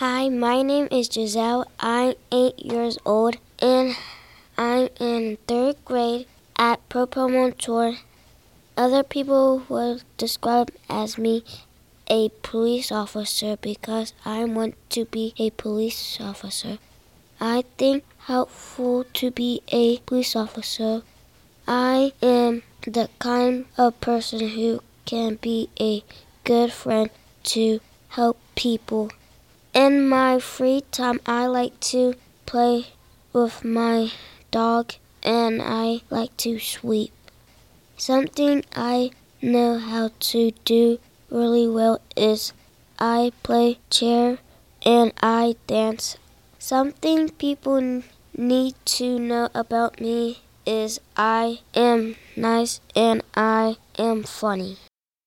Hi, my name is Jazelle. I'm eight years old and I'm in third grade at Propel Montour. Other people would describe as me a police officer because I want to be a police officer. I think helpful to be a police officer. I am the kind of person who can be a good friend to help people. In my free time, I like to play with my dog and I like to sweep. Something I know how to do really well is I play chair and I dance. Something people need to know about me is I am nice and I am funny.